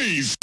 noise.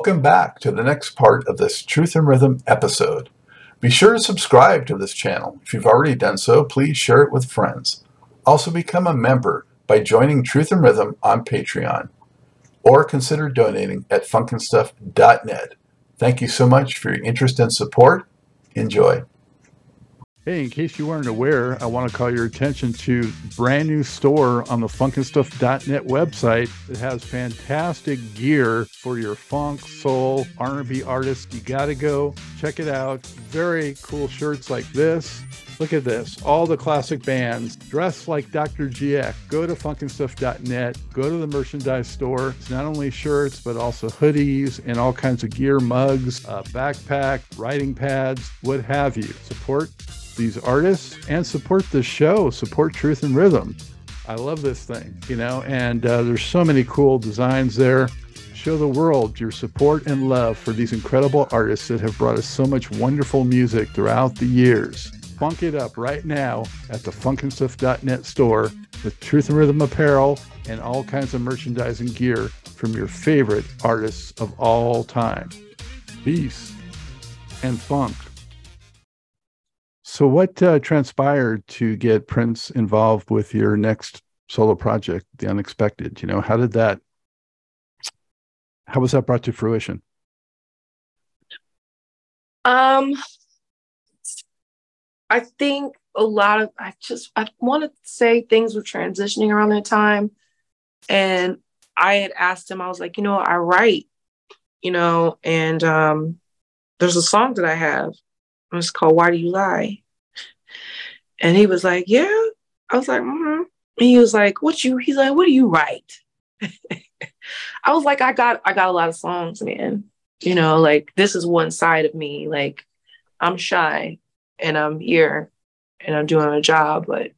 Welcome back to the next part of this Truth in Rhythm episode. Be sure to subscribe to this channel. If you've already done so, please share it with friends. Also become a member by joining Truth in Rhythm on Patreon or consider donating at funknstuff.net. Thank you so much for your interest and support. Enjoy. Hey, in case you weren't aware, I want to call your attention to brand new store on the funknstuff.net website that has fantastic gear for your funk, soul, R&B artists. You got to go check it out. Very cool shirts like this. Look at this. All the classic bands dressed like Dr. GX. Go to funknstuff.net. Go to the merchandise store. It's not only shirts, but also hoodies and all kinds of gear, mugs, backpack, writing pads, what have you. Support these artists and support the show, support Truth in Rhythm. I love this thing, you know, and uh, there's so many cool designs there. Show the world your support and love for these incredible artists that have brought us so much wonderful music throughout the years. Funk it up right now at the funknstuff.net store with Truth in Rhythm apparel and all kinds of merchandise and gear from your favorite artists of all time. Peace and funk. So, what uh, transpired to get Prince involved with your next solo project, The Unexpected? You know, how did that? How was that brought to fruition? Um, I think a lot of I just I want to say things were transitioning around that time, and I had asked him. I was like, you know, I write, you know, and um, there's a song that I have. It's called "Why Do You Lie," and he was like, "Yeah." I was like, mm-hmm. He was like, "What you?" He's like, "What do you write?" I was like, "I got, I got a lot of songs, man. You know, like this is one side of me. Like I'm shy, and I'm here, and I'm doing a job, but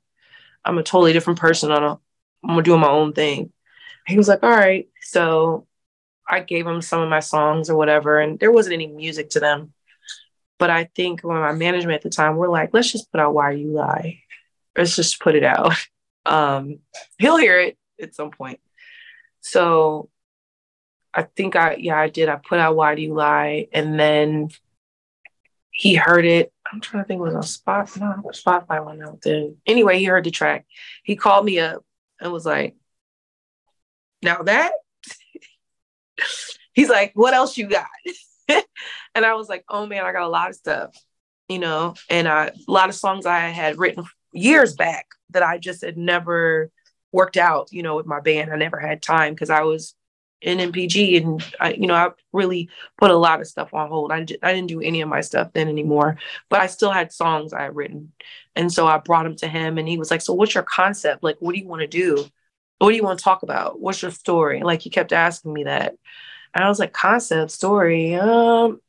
I'm a totally different person. On a, I'm doing my own thing." He was like, "All right." So I gave him some of my songs or whatever, and there wasn't any music to them. But I think when my management at the time, we're like, let's just put out Why You Lie. Let's just put it out. Um, he'll hear it at some point. So I think I, yeah, I did. I put out Why Do You Lie? And then he heard it. I'm trying to think, it was on Spot, no, Spotify one out then. Anyway, he heard the track. He called me up and was like, now that, he's like, what else you got? and I was like, oh man, I got a lot of stuff, you know, and I, a lot of songs I had written years back that I just had never worked out, you know, with my band. I never had time because I was in NPG and I, you know, I really put a lot of stuff on hold. I, I didn't do any of my stuff then anymore, but I still had songs I had written. And so I brought them to him and he was like, so what's your concept? Like, what do you want to do? What do you want to talk about? What's your story? Like he kept asking me that. And I was like, concept story. Um,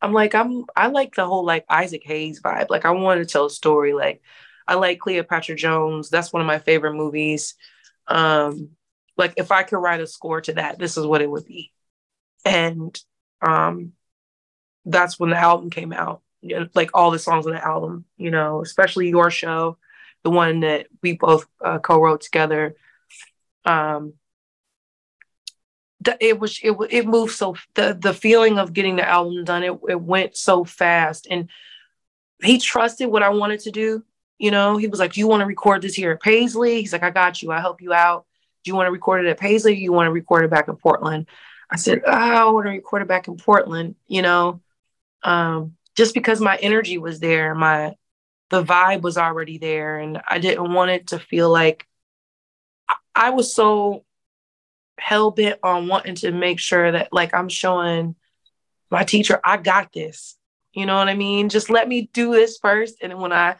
I'm like, I'm I like the whole like Isaac Hayes vibe. Like I want to tell a story. Like I like Cleopatra Jones. That's one of my favorite movies. Um, like if I could write a score to that, this is what it would be. And um that's when the album came out. Like all the songs on the album, you know, especially your show, the one that we both uh, co-wrote together. Um, the, it was it it moved so the the feeling of getting the album done it it went so fast and he trusted what I wanted to do. You know, he was like, "Do you want to record this here at Paisley?" He's like, "I got you. I help you out. Do you want to record it at Paisley? you want to record it back in Portland?" I said, oh, "I want to record it back in Portland." You know, um, just because my energy was there, my the vibe was already there, and I didn't want it to feel like I was so hell bent on wanting to make sure that like I'm showing my teacher, I got this. You know what I mean? Just let me do this first. And when I,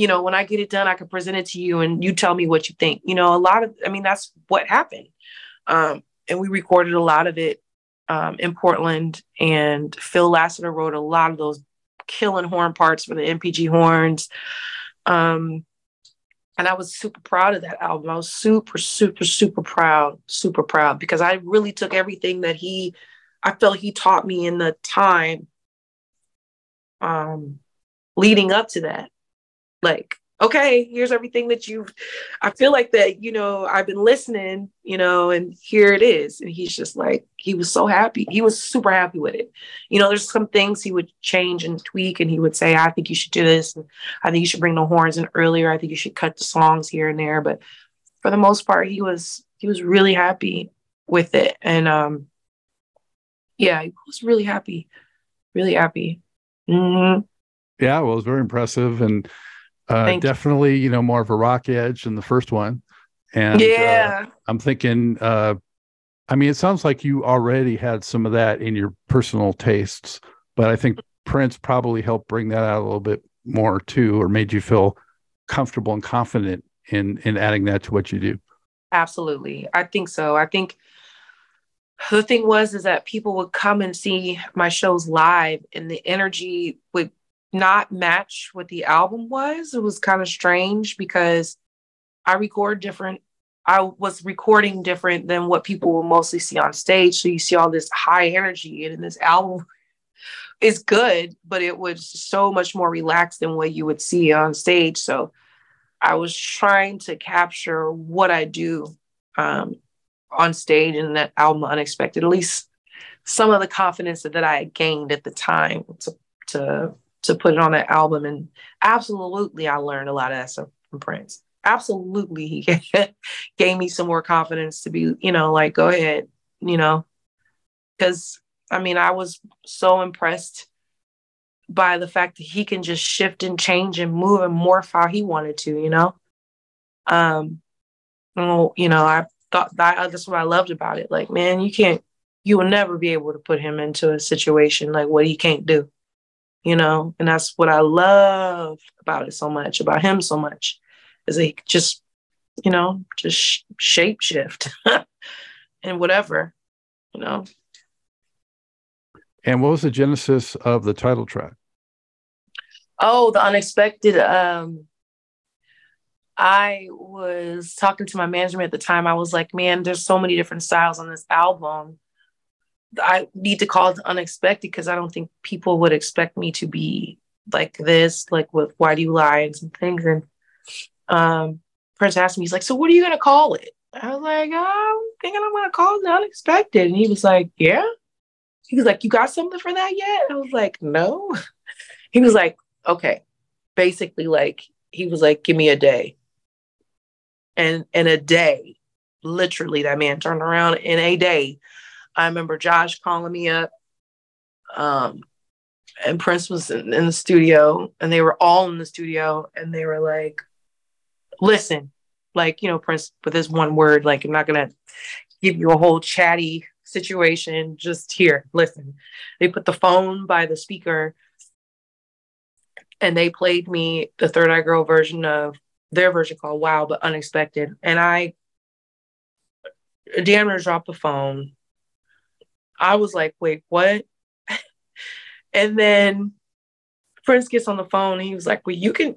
you know, when I get it done, I can present it to you and you tell me what you think. You know, a lot of, I mean, that's what happened. Um, and we recorded a lot of it um, in Portland. And Phil Lassiter wrote a lot of those killing horn parts for the NPG horns. Um, and I was super proud of that album. I was super, super, super proud, super proud because I really took everything that he, I felt he taught me in the time um, leading up to that. Like, okay, here's everything that you've, I feel like that, you know, I've been listening, you know, and here it is. And he's just like, he was so happy. He was super happy with it. You know, there's some things he would change and tweak and he would say, I think you should do this. And I think you should bring the horns in earlier. I think you should cut the songs here and there. But for the most part, he was, he was really happy with it. And, um, yeah, he was really happy, really happy. Mm-hmm. Yeah, well, it was very impressive and uh, definitely, you. you. know, more of a rock edge than the first one. And uh, yeah, uh, I'm thinking, uh, I mean, it sounds like you already had some of that in your personal tastes, but I think Prince probably helped bring that out a little bit more too, or made you feel comfortable and confident in in adding that to what you do. Absolutely, I think so. I think the thing was is that people would come and see my shows live and the energy would not match what the album was. It was kind of strange because i record different i was recording different than what people will mostly see on stage. So you see all this high energy and in this album is good but it was so much more relaxed than what you would see on stage. So i was trying to capture what i do um, on stage in that album unexpected at least some of the confidence that, i gained at the time to to to put it on that album and absolutely i learned a lot of that stuff from prince. Absolutely he gave me some more confidence to be you know like go ahead you know because i mean i was so impressed by the fact that he can just shift and change and move and morph how he wanted to you know? Um you know i thought that that's what I loved about it. Like, man, you can't, you will never be able to put him into a situation like what he can't do, you know? And that's what I love about it so much, about him so much, is he just, you know, just shape shift and whatever, you know? And what was the genesis of the title track? Oh, the unexpected. Um, I was talking to my management at the time. I was like, man, there's so many different styles on this album. I need to call it unexpected because I don't think people would expect me to be like this, like with Why Do You Lie and some things. And um, Prince asked me, he's like, so what are you to call it? I was like, I'm thinking I'm to call it unexpected. And he was like, yeah. He was like, you got something for that yet? I was like, no. He was like, okay. Basically, like, he was like, give me a day and in a day, literally that man turned around in a day. I remember Josh calling me up. Um, and Prince was in, in the studio and they were all in the studio and they were like, listen, like, you know, Prince with his one word, like, I'm not gonna give you a whole chatty situation. Just here, listen. They put the phone by the speaker and they played me the Third Eye Girl version of their version called Wow, but Unexpected. And I damn near dropped the phone. I was like, wait, what? and then Prince gets on the phone and he was like, well, you can,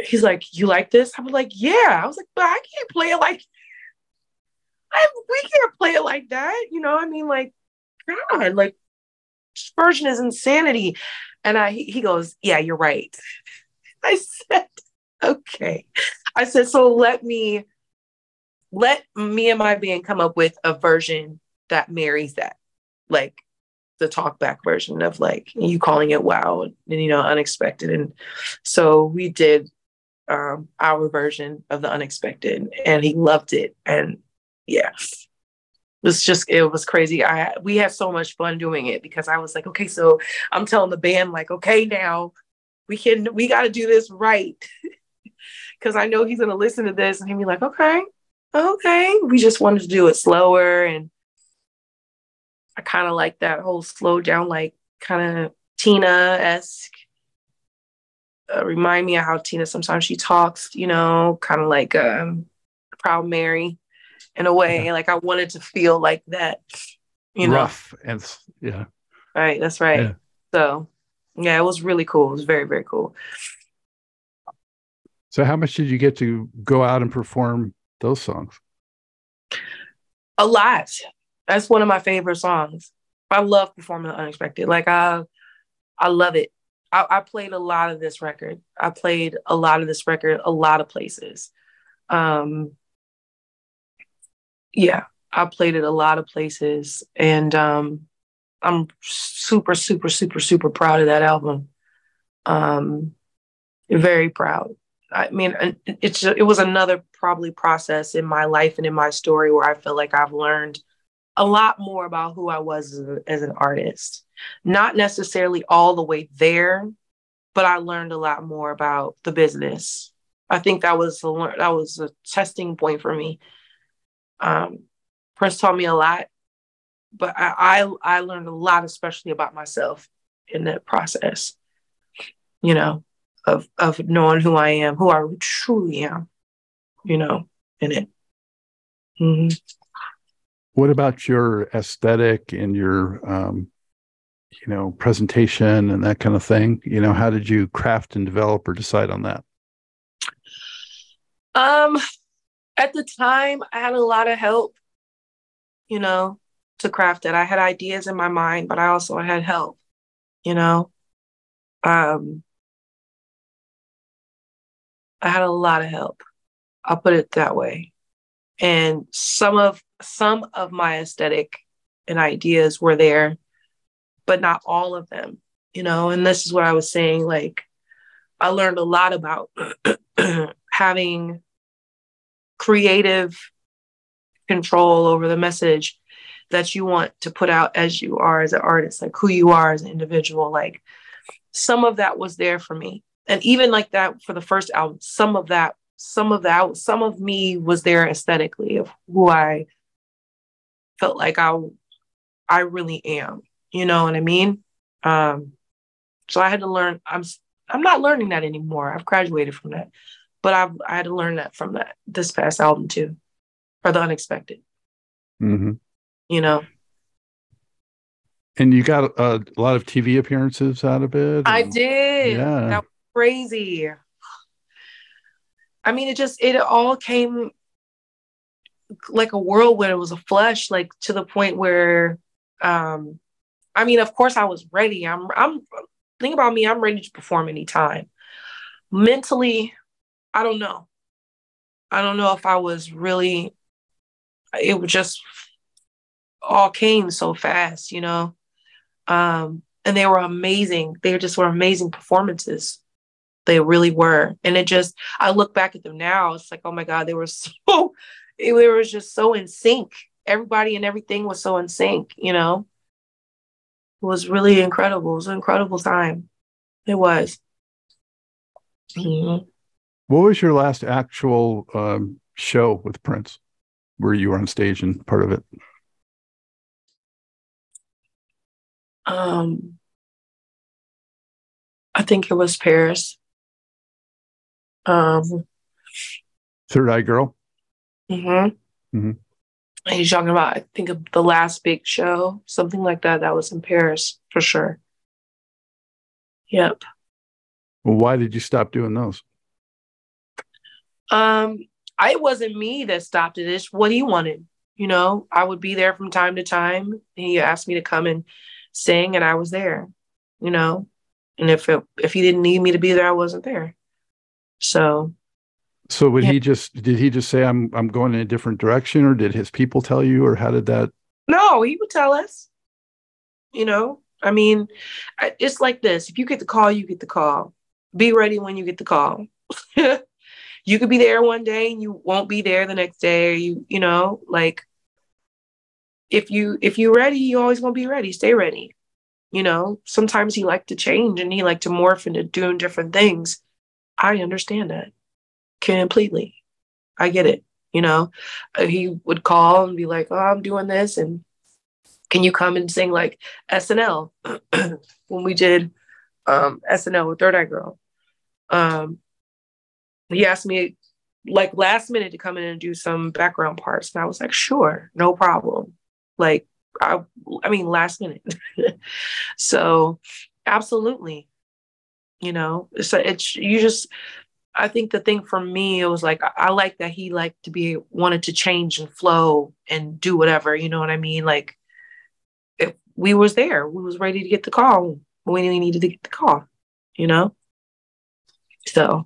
he's like, you like this? I was like, yeah. I was like, but I can't play it like, I, we can't play it like that. You know, I mean, like, God, like, version is insanity. And I, he goes, yeah, you're right. I said, okay. I said, so let me let me and my band come up with a version that marries that. Like the talkback version of like you calling it wow and you know unexpected. And so we did um our version of the unexpected and he loved it. And yeah. It was just it was crazy. I we had so much fun doing it because I was like, okay, so I'm telling the band like, okay, now we can we got to do this right. because I know he's going to listen to this and he'll be like, okay, okay. We just wanted to do it slower. And I kind of like that whole slow down, like kind of Tina esque. Uh, remind me of how Tina sometimes she talks, you know, kind of like um, Proud Mary in a way. Yeah. Like I wanted to feel like that, you know. Rough and yeah. Right. That's right. Yeah. So yeah, it was really cool. It was very, very cool. So how much did you get to go out and perform those songs? A lot. That's one of my favorite songs. I love performing unexpected. Like I I love it. I, I played a lot of this record. I played a lot of this record a lot of places. Um yeah, I played it a lot of places and um I'm super, super, super, super proud of that album. Um, very proud. I mean, it's it was another probably process in my life and in my story where I feel like I've learned a lot more about who I was as, as an artist. Not necessarily all the way there, but I learned a lot more about the business. I think that was a that was a testing point for me. Um, Prince taught me a lot but I, I I learned a lot, especially about myself in that process. You know, of of knowing who I am, who I truly am. You know, in it. Mm-hmm. What about your aesthetic and your, um, you know, presentation and that kind of thing? You know, how did you craft and develop or decide on that? Um, at the time, I had a lot of help. You know, to craft it. I had ideas in my mind, but I also had help, you know. Um, I had a lot of help. I'll put it that way. And some of some of my aesthetic and ideas were there, but not all of them, you know. And this is what I was saying. Like, I learned a lot about having creative control over the message that you want to put out as you are as an artist, like who you are as an individual. Like some of that was there for me. And even like that for the first album, some of that, some of that, some of me was there aesthetically of who I felt like I I really am. You know what I mean? Um, so I had to learn. I'm I'm not learning that anymore. I've graduated from that, but I've I had to learn that from that this past album too, for the unexpected. Mm-hmm you know. And you got a, a lot of TV appearances out of it. I did. Yeah, that was crazy. I mean, it just it all came like a whirlwind. It was a flush, like to the point where, um, I mean, of course, I was ready. I'm, I'm. Think about me. I'm ready to perform anytime. Mentally, I don't know. I don't know if I was really. It was just all came so fast, you know. Um, and they were amazing. They just were amazing performances. They really were. And it just, I look back at them now, it's like, oh my God, they were so, it, they were just so in sync. Everybody and everything was so in sync, you know. It was really incredible. It was an incredible time. It was. Mm-hmm. What was your last actual um, show with Prince where you were on stage and part of it? Um, I think it was Paris. Um, Third Eye Girl. Mm-hmm. Mm-hmm. He's talking about, I think, the last big show, something like that. That was in Paris for sure. Yep. Well, why did you stop doing those? Um, I it wasn't me that stopped it. It's what he wanted. You know, I would be there from time to time. He asked me to come and sing and I was there, you know. And if it, if he didn't need me to be there, I wasn't there. So So would yeah. he just did he just say I'm I'm going in a different direction or did his people tell you or how did that No, he would tell us. You know, I mean, it's like this. If you get the call, you get the call. Be ready when you get the call. you could be there one day and you won't be there the next day. You, you know, like if you if you're ready, you always gonna be ready. Stay ready. You know, sometimes he liked to change and he liked to morph into doing different things. I understand that completely. I get it. You know, uh, he would call and be like, "Oh, I'm doing this, and can you come and sing like SNL?" when we did um, SNL with Third Eye Girl, um, he asked me like last minute to come in and do some background parts, and I was like, "Sure, no problem." Like, I, I mean, last minute. so, absolutely, you know, so it's you just I think the thing for me, it was like I, like that he liked to be wanted to change and flow and do whatever. You know what I mean? Like if we was there, we was ready to get the call when we needed to get the call. You know, so.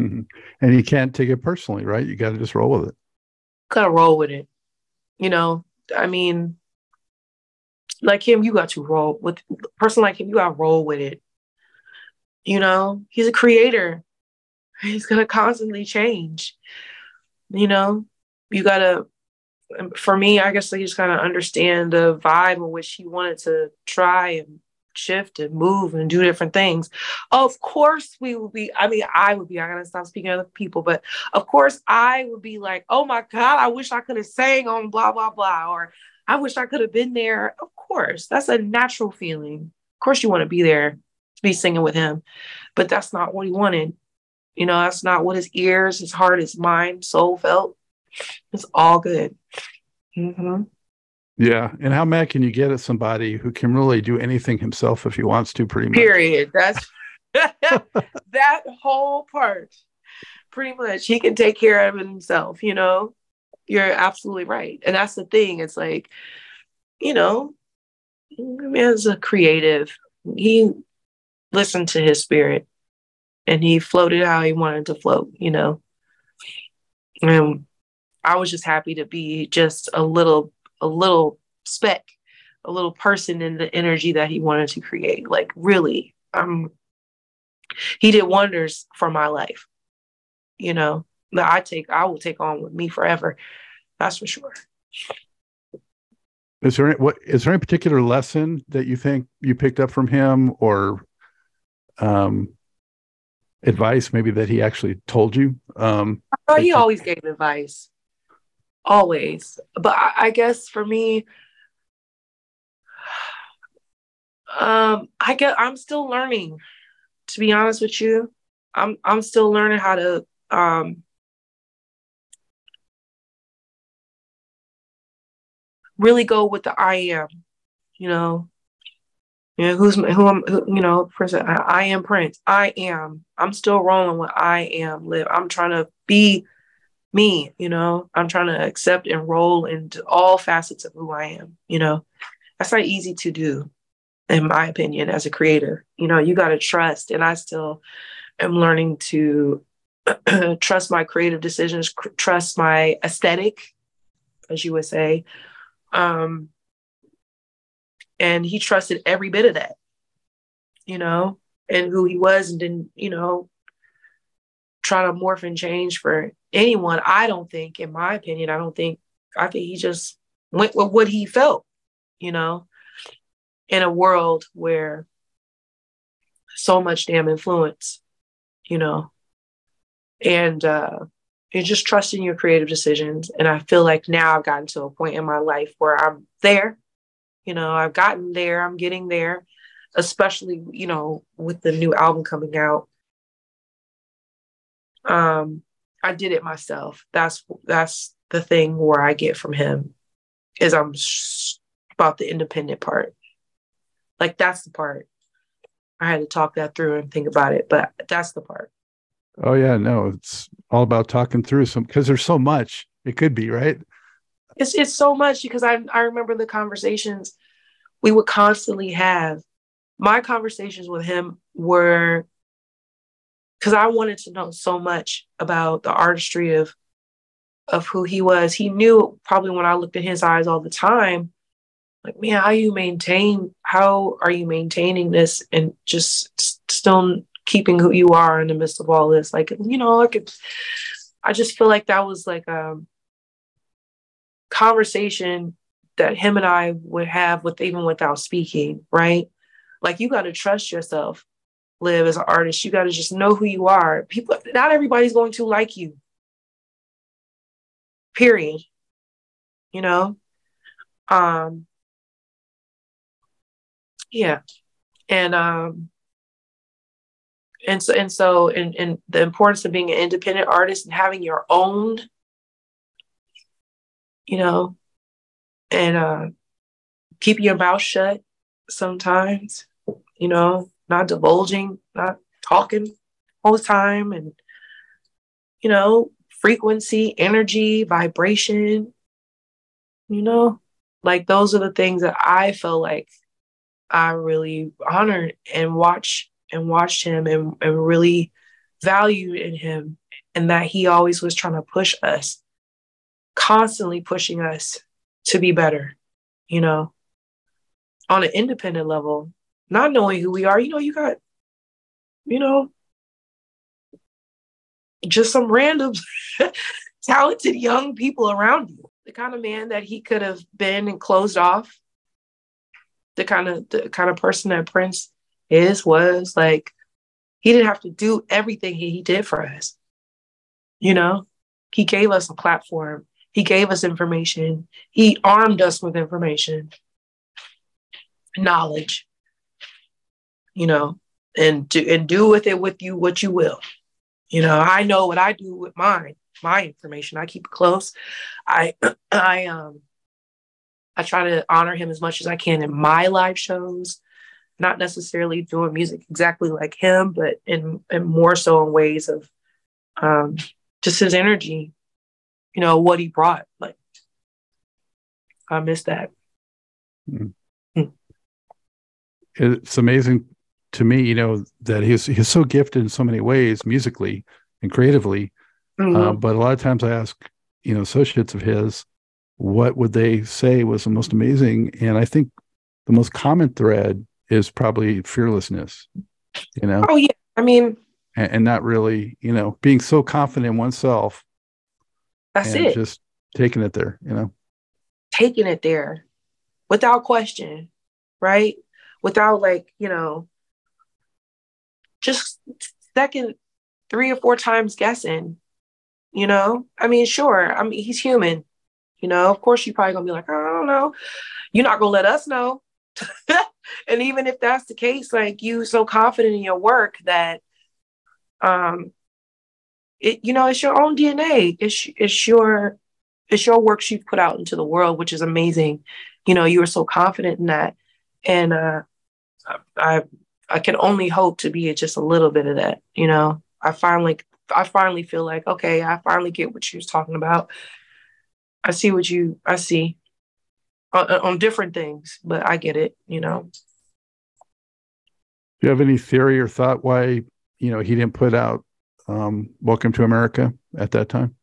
Mm-hmm. And you can't take it personally, right? You got to just roll with it. Gotta roll with it. You know, I mean, like him, you got to roll with person like him. You got to roll with it. You know, he's a creator He's going to constantly change. You know, you got to, um, for me, I guess I just kind of understand the vibe in which he wanted to try and shift and move and do different things. Of course, we would be, I mean, I would be, I gotta stop speaking other people, but of course, I would be like, oh my God, I wish I could have sang on blah, blah, blah, or I wish I could have been there. Of course, that's a natural feeling. Of course, you want to be there to be singing with him, but that's not what he wanted. You know, that's not what his ears, his heart, his mind, soul felt. It's all good. Mm-hmm. Yeah. And how mad can you get at somebody who can really do anything himself if he wants to, pretty much? Period. That's that whole part. Pretty much. He can take care of himself, you know? You're absolutely right. And that's the thing. It's like, you know, man's a creative. He listened to his spirit and he floated how he wanted to float, you know. And I was just happy to be just a little, a little speck, a little person in the energy that he wanted to create. Like really, um, he did wonders for my life, you know. That I take, I will take on with me forever. That's for sure. Is there any, what is there any particular lesson that you think you picked up from him, or um, advice maybe that he actually told you? Um, oh, he always gave advice, always. But I, I guess for me, um, I get I'm still learning. To be honest with you, I'm I'm still learning how to um, really go with the I am. You know, you know, who's who I'm, who, you know, person, I, I, am Prince. I am. I'm still rolling with I am live. I'm trying to be me, you know, I'm trying to accept and roll into all facets of who I am, you know. That's not easy to do, in my opinion, as a creator. You know, you got to trust. And I still am learning to trust my creative decisions, cr- trust my aesthetic, as you would say. Um, and he trusted every bit of that, you know, and who he was and didn't, you know, try to morph and change for anyone. I don't think, in my opinion, I don't think, I think he just went with what he felt, you know, in a world where so much damn influence, you know, and uh, you're just trusting your creative decisions. And I feel like now I've gotten to a point in my life where I'm there you know, I've gotten there, I'm getting there, especially, you know, with the new album coming out. Um, I did it myself. That's that's the thing where I get from him is I'm about the independent part. Like that's the part. I had to talk that through and think about it, but that's the part. Oh yeah, no, it's all about talking through some because there's so much it could be, right? It's it's so much because I I remember the conversations we would constantly have. My conversations with him were because I wanted to know so much about the artistry of of who he was. He knew probably when I looked in his eyes all the time, like, man, how you maintain, how are you maintaining this and just still keeping who you are in the midst of all this? Like, you know, I could I just feel like that was like um conversation that him and I would have with even without speaking, right? Like you got to trust yourself, live as an artist. You got to just know who you are. People, not everybody's going to like you. period. You know? Um yeah. And um and so and so and, and the importance of being an independent artist and having your own you know and uh keeping your mouth shut sometimes you know not divulging not talking all the time and you know frequency energy vibration you know like those are the things that i feel like i really honored and watch and watched him and, and really valued in him and that he always was trying to push us constantly pushing us to be better you know on an independent level not knowing who we are you know you got you know just some random talented young people around you the kind of man that he could have been and closed off the kind of the kind of person that prince is was like he didn't have to do everything he, did for us. You know, he gave us a platform. He gave us information. He armed us with information, knowledge, you know, and do and do with it with you what you will. You know, I know what I do with mine, my information. I keep it close. I I um I try to honor him as much as I can in my live shows not necessarily doing music exactly like him, but in, in more so in ways of um, just his energy, you know, what he brought. Like, I miss that. Mm. Mm. It's amazing to me, you know, that he's he's so gifted in so many ways, musically and creatively. Mm-hmm. Uh, but a lot of times I ask, you know, associates of his, what would they say was the most amazing? And I think the most common thread is probably fearlessness, you know? Oh, yeah. I mean, and, and not really, you know, being so confident in oneself. That's it. Just taking it there, you know? Taking it there without question, right? Without, like, you know, just second, three or four times guessing, you know? I mean, sure. I mean, he's human. You know, of course, you're probably gonna be like, oh, I don't know. You're not gonna let us know. and even if that's the case, like you so confident in your work that um it you know it's your own DNA. It's it's your it's your works you've put out into the world, which is amazing. You know, you were so confident in that. And uh I I can only hope to be just a little bit of that, you know. I finally I finally feel like, okay, I finally get what you was talking about. I see what you I see on, on different things, but I get it, you know. Do you have any theory or thought why, you know, he didn't put out um, Welcome to America at that time?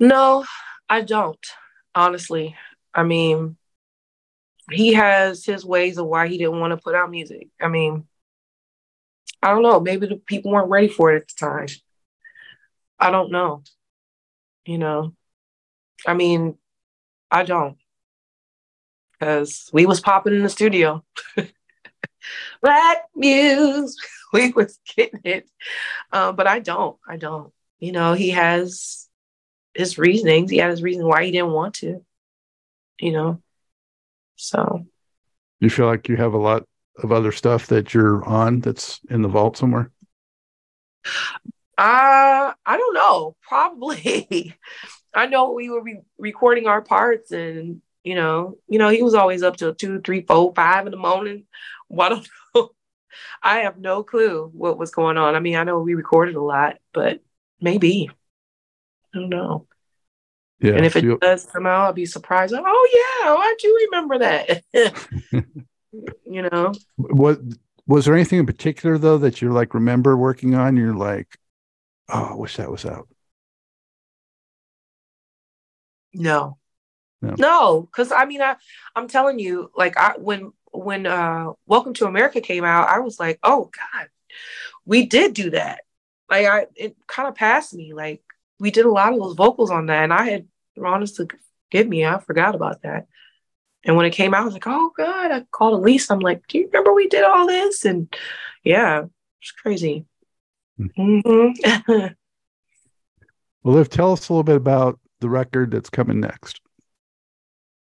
No, I don't, honestly. I mean, he has his ways of why he didn't want to put out music. I mean, I don't know. Maybe the people weren't ready for it at the time. I don't know. You know, I mean, I don't. Because we was popping in the studio. Black Muse. We was getting it. Um, but I don't. I don't. You know, he has his reasonings. He had his reason why he didn't want to. You know. So you feel like you have a lot of other stuff that you're on that's in the vault somewhere? Uh, I don't know. Probably. I know we were re- recording our parts, and you know, you know, he was always up till two, three, four, five in the morning. Well, I don't know. I have no clue what was going on. I mean, I know we recorded a lot, but maybe I don't know. Yeah, and if it does come out, I'll be surprised. Like, oh yeah, why'd you remember that? you know. What was there anything in particular though that you're like remember working on? You're like, oh, I wish that was out. No. No, because I mean, I I'm telling you, like I when when uh Welcome to America came out, I was like, oh God, we did do that. Like I it kind of passed me. Like we did a lot of those vocals on that, and I had honestly give me, I forgot about that. And when it came out, I was like, oh God, I called Elise. I'm like, do you remember we did all this? And yeah, it's crazy. Mm-hmm. well, Well, Liv, tell us a little bit about the record that's coming next.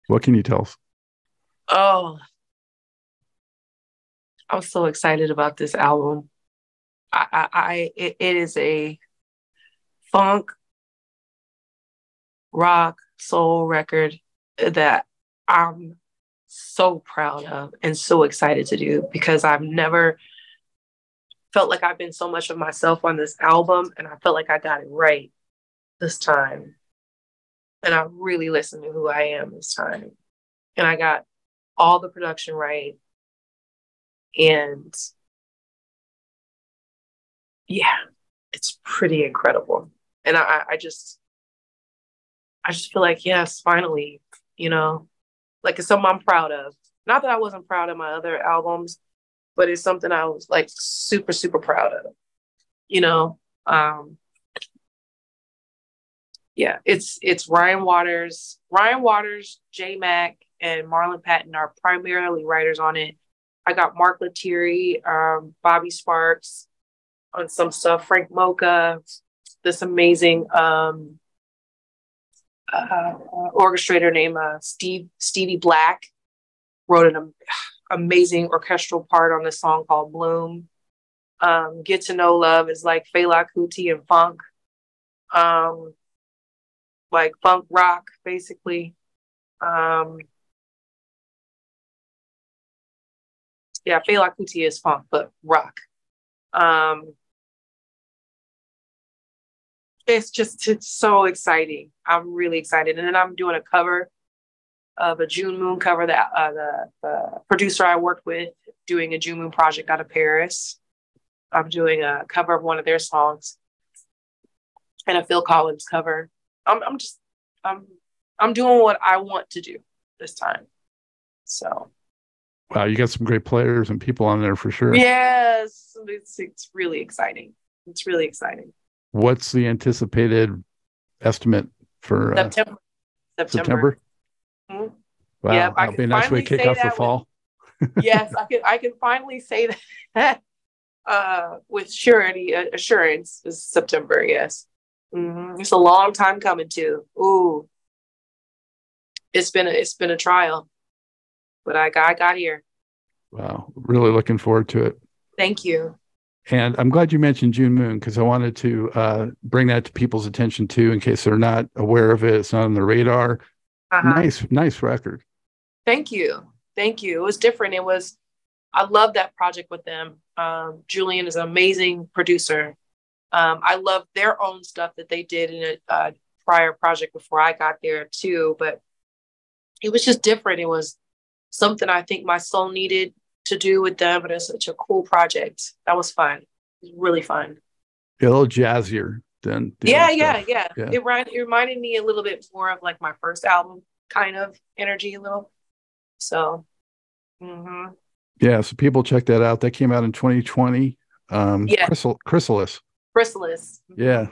What can you tell us? Oh, I'm so excited about this album. I, I, I it, it is a funk, rock, soul record that I'm so proud of and so excited to do because I've never felt like I've been so much of myself on this album and I felt like I got it right this time. And I really listened to who I am this time. And I got all the production right. And yeah, it's pretty incredible. And I, I just, I just feel like, yes, finally, you know, like it's something I'm proud of. Not that I wasn't proud of my other albums, but it's something I was like super, super proud of. You know, um, yeah, it's it's Ryan Waters, Ryan Waters, J Mac, and Marlon Patton are primarily writers on it. I got Mark Lettieri, um, Bobby Sparks on some stuff, Frank Mocha, this amazing um, uh, orchestrator named uh, Steve Stevie Black wrote an amazing orchestral part on this song called Bloom. Um, Get to Know Love is like Fela Kuti and funk, um, like funk rock, basically. Um, yeah, Fela Kuti is funk, but rock. Um, it's just it's so exciting. I'm really excited, and then I'm doing a cover of a June Moon cover that uh, the, the producer I worked with doing a June Moon project out of Paris. I'm doing a cover of one of their songs and a Phil Collins cover. I'm I'm just I'm I'm doing what I want to do this time. So Wow, you got some great players and people on there for sure. Yes, it's it's really exciting. It's really exciting. What's the anticipated estimate for uh, September? September. September? Mm-hmm. Wow, yeah, that'll be a nice way to kick off the fall. With, yes, I can. I can finally say that uh, with surety, uh, assurance is September. Yes, mm-hmm. it's a long time coming too. Ooh, it's been a it's been a trial, but I got I got here. Wow, really looking forward to it. Thank you. And I'm glad you mentioned June Moon because I wanted to uh, bring that to people's attention too, in case they're not aware of it. It's not on the radar. Uh-huh. Nice, nice record. Thank you. Thank you. It was different. It was, I love that project with them. Um, Julian is an amazing producer. Um, I love their own stuff that they did in a uh, prior project before I got there too. But it was just different. It was something I think my soul needed to do with them, but it's such a cool project. That was fun. It was really fun. A little jazzier than yeah, yeah, yeah, yeah. It, it reminded me a little bit more of like my first album kind of energy, a little. So, mm-hmm. yeah. So people check that out. That came out in 2020. Um, yeah. Chrysal- Chrysalis. Chrysalis. Yeah.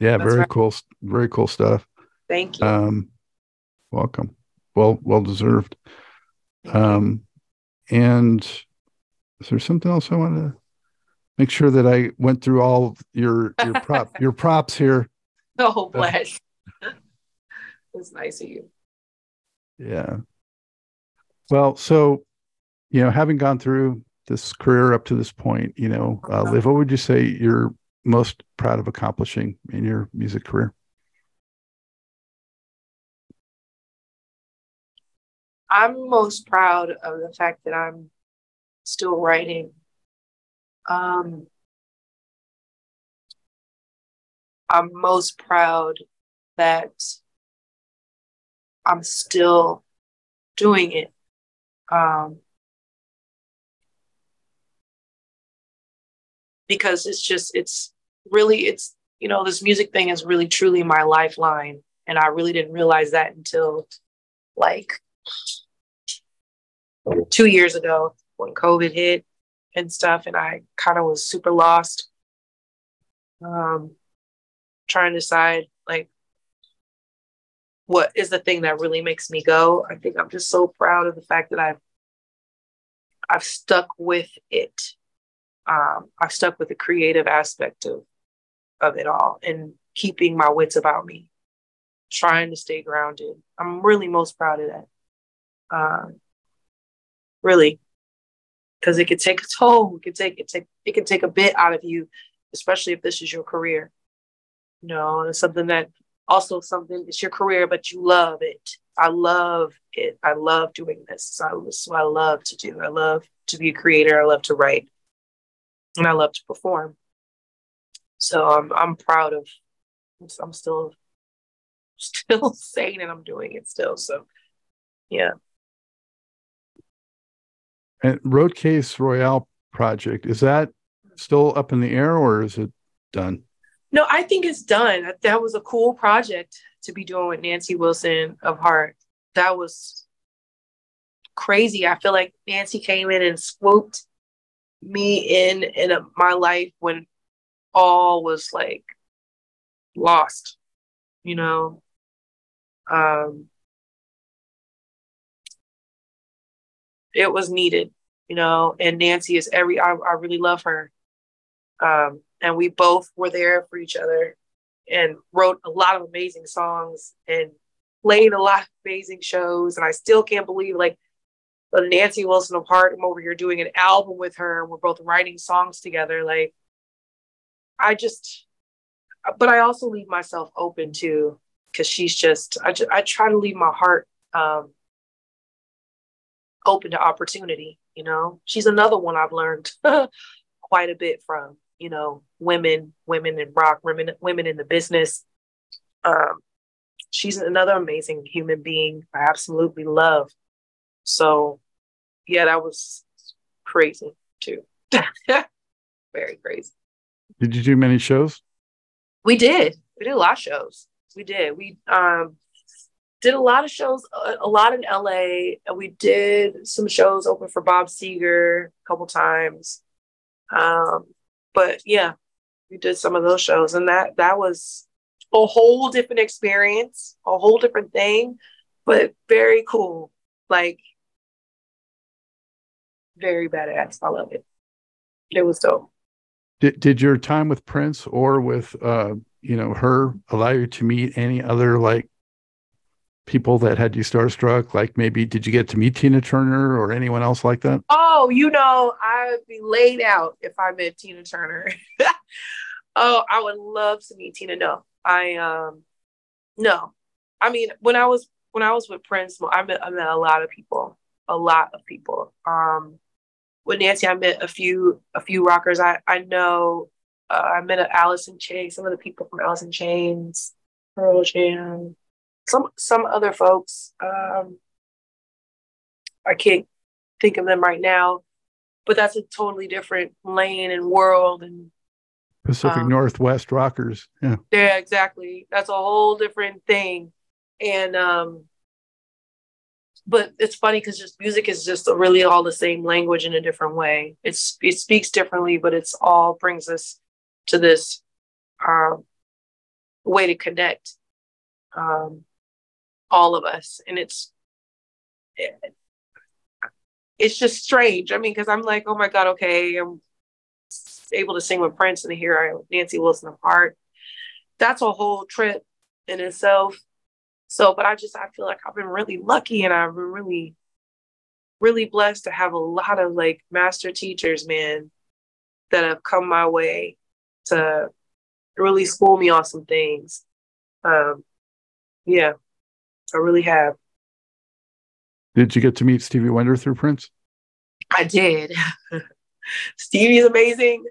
Yeah. That's very right. cool. Very cool stuff. Thank you. Um, welcome. Well, well deserved. Um, and is there something else I want to make sure that I went through all your your prop your props here? Oh, bless. That's nice of you. Yeah. Well, so you know, having gone through this career up to this point, you know, uh, Liv, what would you say you're most proud of accomplishing in your music career? I'm most proud of the fact that I'm still writing. Um, I'm most proud that I'm still doing it. Um, because it's just, it's really, it's, you know, this music thing is really truly my lifeline. And I really didn't realize that until like two years ago when COVID hit and stuff, and I kind of was super lost. Um, trying to decide like what is the thing that really makes me go. I think I'm just so proud of the fact that I've I've stuck with it. Um, I've stuck with the creative aspect of of it all, and keeping my wits about me, trying to stay grounded. I'm really most proud of that. Um, really, because it could take a toll. It could take it take it can take a bit out of you, especially if this is your career. You know, and it's something that also something it's your career, but you love it. I love it. I love doing this. I, this is what I love to do. I love to be a creator. I love to write, and I love to perform. So I'm I'm proud of. I'm still still saying it. I'm doing it still. So yeah. And Roadcase Royale project is that still up in the air or is it done? No, I think it's done. That was a cool project to be doing with Nancy Wilson of Heart. That was crazy. I feel like Nancy came in and swooped me in in a, my life when all was like lost, you know. Um, it was needed, you know. And Nancy is every. I, I really love her. Um, and we both were there for each other and wrote a lot of amazing songs and played a lot of amazing shows. And I still can't believe like the Nancy Wilson Heart, I'm over here doing an album with her. We're both writing songs together. Like, I just, but I also leave myself open to because she's just, I, just, I try to leave my heart um, open to opportunity. You know, she's another one I've learned quite a bit from you know, women, women in rock, women, women in the business. Um, she's another amazing human being. I absolutely love. So, yeah, that was crazy too. Very crazy. Did you do many shows? We did. We did a lot of shows. We did. We um did a lot of shows, a, lot in LA. We did some shows open for Bob Seger a couple times. Um, but yeah, we did some of those shows, and that that was a whole different experience, a whole different thing, but very cool. Like very badass. I love it. It was dope. Did did your time with Prince or with uh you know her allow you to meet any other like people that had you starstruck? Like maybe did you get to meet Tina Turner or anyone else like that? Oh, you know, I'd be laid out if I met Tina Turner. oh, I would love to meet Tina. No, I um, no. I mean, when I was when I was with Prince, I met I met a lot of people, a lot of people. Um, with Nancy, I met a few a few rockers. I I know. Uh, I met Alice in Chains, some of the people from in Chains, Pearl Jam, some some other folks. Um, I can't think of them right now, but that's a totally different lane and world and Pacific um, Northwest rockers. Yeah. Yeah, exactly. That's a whole different thing. And um but it's funny because just music is just really all the same language in a different way. It's it speaks differently, but it's all brings us to this um, way to connect. Um, all of us and it's it's just strange. I mean because i'm like oh my god okay i'm able to sing with prince and i nancy wilson apart. that's a whole trip in itself. So but i just i feel like i've been really lucky and i've been really really blessed to have a lot of like master teachers man that have come my way to really school me on some things. Um yeah I really have. Did you get to meet Stevie Wonder through Prince? I did. Stevie's amazing.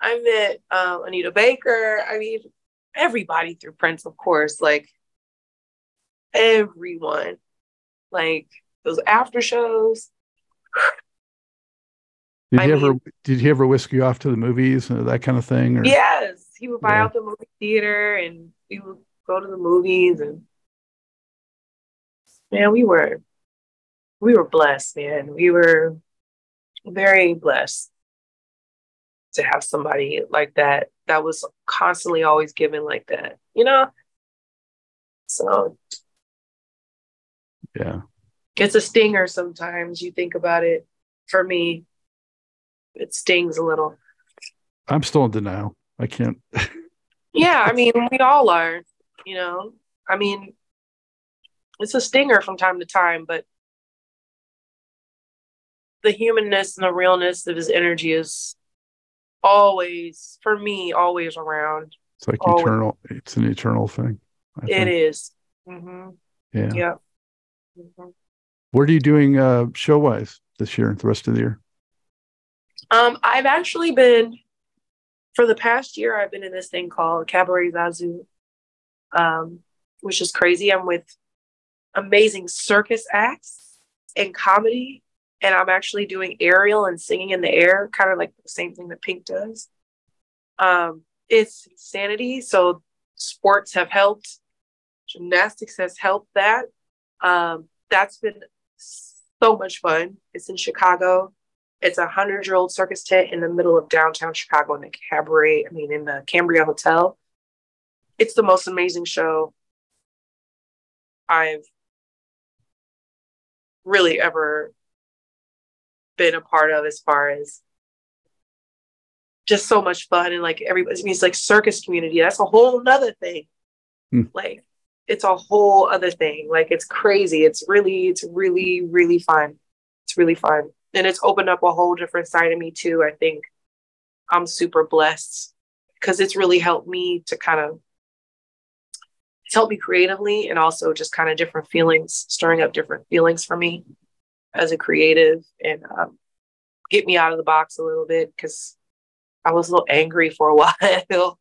I met um, Anita Baker. I mean, everybody through Prince, of course. Like everyone. Like those after shows. Did I he mean, ever did he ever whisk you off to the movies and that kind of thing? Or? Yes, he would buy yeah. out the movie theater and we would go to the movies and man, we were we were blessed, man. We were very blessed to have somebody like that that was constantly always giving like that, you know? So yeah. It's a stinger sometimes you think about it. For me, it stings a little. I'm still in denial. I can't Yeah, I mean, we all are, you know. I mean, it's a stinger from time to time, but the humanness and the realness of his energy is always, for me, always around. It's like Always. eternal. It's an eternal thing. I It is. Mm-hmm. Yeah. Yeah. Mhm. What are you doing uh, show wise this year, the rest of the year? Um, I've actually been for the past year. I've been in this thing called Cabaret Zazu, um, which is crazy. I'm with amazing circus acts and comedy, and I'm actually doing aerial and singing in the air, kind of like the same thing that Pink does. Um, it's insanity. So sports have helped. Gymnastics has helped that. Um, that's been so much fun. It's in Chicago. It's a hundred year old circus tent in the middle of downtown Chicago in the cabaret, I mean, in the Cambria Hotel. It's the most amazing show I've really ever been a part of as far as just so much fun and like everybody I mean, it's like circus community. That's a whole nother thing. Hmm. Like it's a whole other thing. Like it's crazy. It's really, it's really, really fun. It's really fun. And it's opened up a whole different side of me too. I think I'm super blessed because it's really helped me to kind of it's helped me creatively and also just kind of different feelings, stirring up different feelings for me as a creative and um, get me out of the box a little bit because I was a little angry for a while.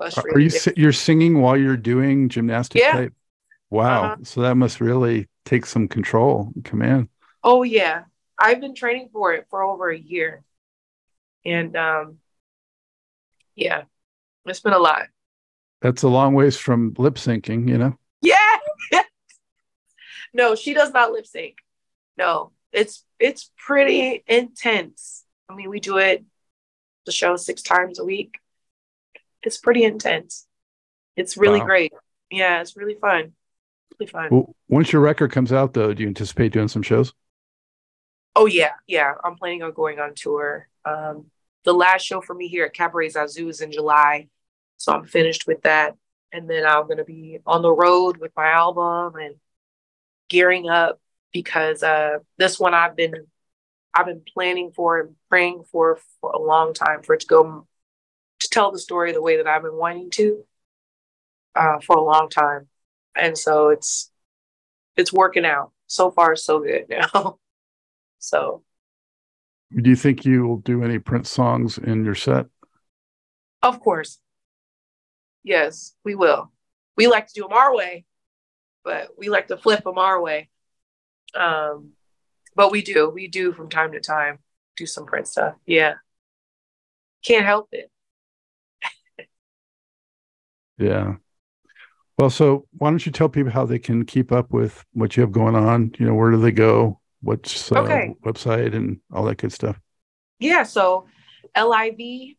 Are you you're singing while you're doing gymnastics? Yeah. type? Wow. Uh-huh. So that must really take some control, and command. Oh yeah. I've been training for it for over a year. And um yeah, it's been a lot. That's a long ways from lip syncing, you know? Yeah. no, she does not lip sync. No. It's it's pretty intense. I mean, we do it the show six times a week. It's pretty intense. It's really Wow. great. Yeah, it's really fun. Really fun. Well, once your record comes out, though, do you anticipate doing some shows? Oh yeah, yeah. I'm planning on going on tour. Um, the last show for me here at Cabaret Zazu is in July, so I'm finished with that, and then I'm gonna be on the road with my album and gearing up because uh, this one I've been I've been planning for and praying for for a long time for it to go to tell the story the way that I've been wanting to uh, for a long time, and so it's it's working out so far so good now. so Do you think you will do any Prince songs in your set? Of course. Yes, we will. We like to do them our way, but we like to flip them our way. Um, but we do. We do from time to time do some Prince stuff. Yeah. Can't help it. Yeah. Well, so why don't you tell people how they can keep up with what you have going on? You know, where do they go? What's uh, Okay. website and all that good stuff? Yeah. So L I V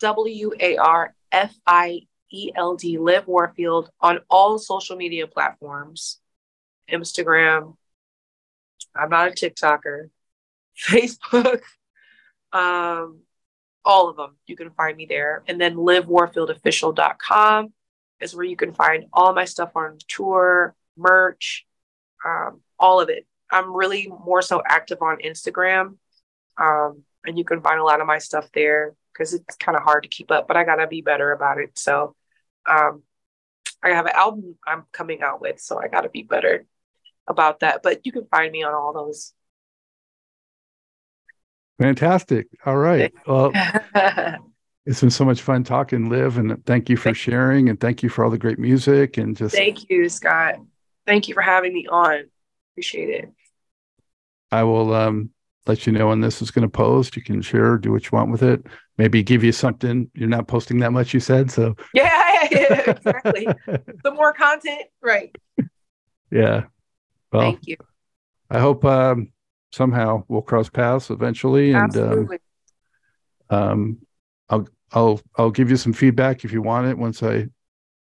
W A R F I E L D, Liv Warfield on all social media platforms Instagram. I'm not a TikToker, Facebook, um, all of them. You can find me there. And then livwarfieldofficial.com is where you can find all my stuff on tour, merch, um, all of it. I'm really more so active on Instagram. Um, and you can find a lot of my stuff there because it's kind of hard to keep up, but I gotta be better about it. So um, I have an album I'm coming out with, so I gotta be better about that. But you can find me on all those. Fantastic. All right. Well, it's been so much fun talking, Liv, and thank you for sharing and thank you for all the great music and just Thank you, Scott. Thank you for having me on. Appreciate it. I will um let you know when this is going to post. You can share, do what you want with it. Maybe give you something. You're not posting that much, you said. So Yeah, yeah, exactly. the more content, right? yeah. Well, Thank you. I hope um somehow we'll cross paths eventually. And um, Absolutely. um I'll I'll I'll give you some feedback if you want it once I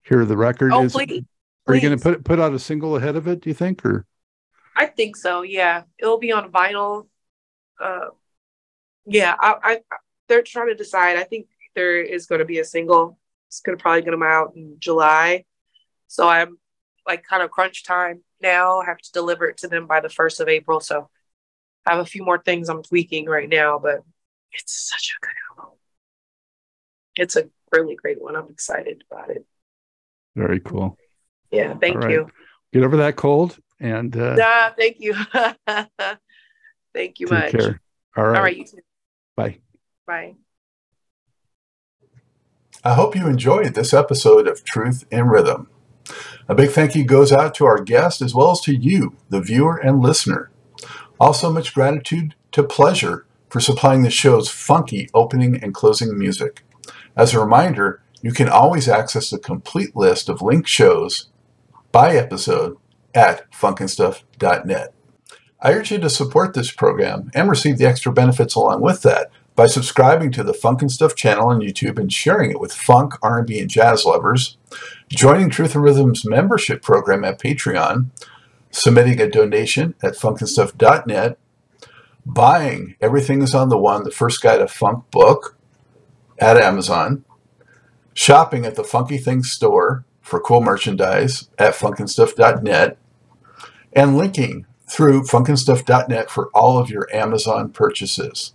hear the record. oh, Is- please. Are you going to put put out a single ahead of it? Do you think, or I think so. Yeah, it'll be on vinyl. Uh, yeah, I, I, they're trying to decide. I think there is going to be a single, It's gonna probably get them out in July. So I'm like kind of crunch time now. I have to deliver it to them by the first of April. So I have a few more things I'm tweaking right now, but it's such a good album. It's a really great one. I'm excited about it. Very cool. Yeah, thank right. you. Get over that cold and uh, Nah, thank you. thank you take much. care. All right. All right, you too. Bye. Bye. I hope you enjoyed this episode of Truth in Rhythm. A big thank you goes out to our guest as well as to you, the viewer and listener. Also, much gratitude to Pleasure for supplying the show's funky opening and closing music. As a reminder, you can always access the complete list of linked shows by episode at funknstuff.net. I urge you to support this program and receive the extra benefits along with that by subscribing to the Funk and Stuff channel on YouTube and sharing it with funk, R&B, and jazz lovers, joining Truth in Rhythm's membership program at Patreon, submitting a donation at funknstuff.net, buying Everything is on the One, the first guide to funk book at Amazon, shopping at the Funky Things store for cool merchandise at funknstuff.net, and linking through funknstuff.net for all of your Amazon purchases.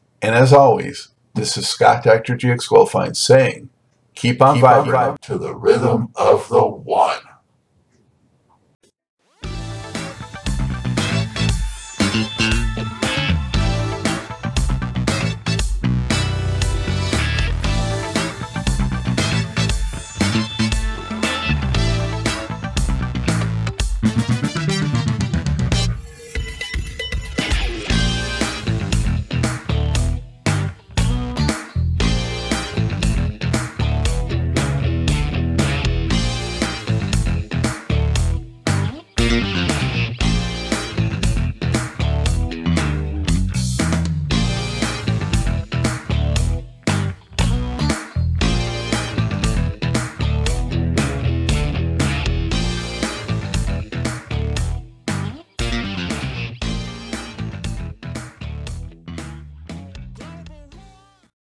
and as always, this is Scott Dr. GX Goldfine saying, keep on Keep on vibing to the rhythm of the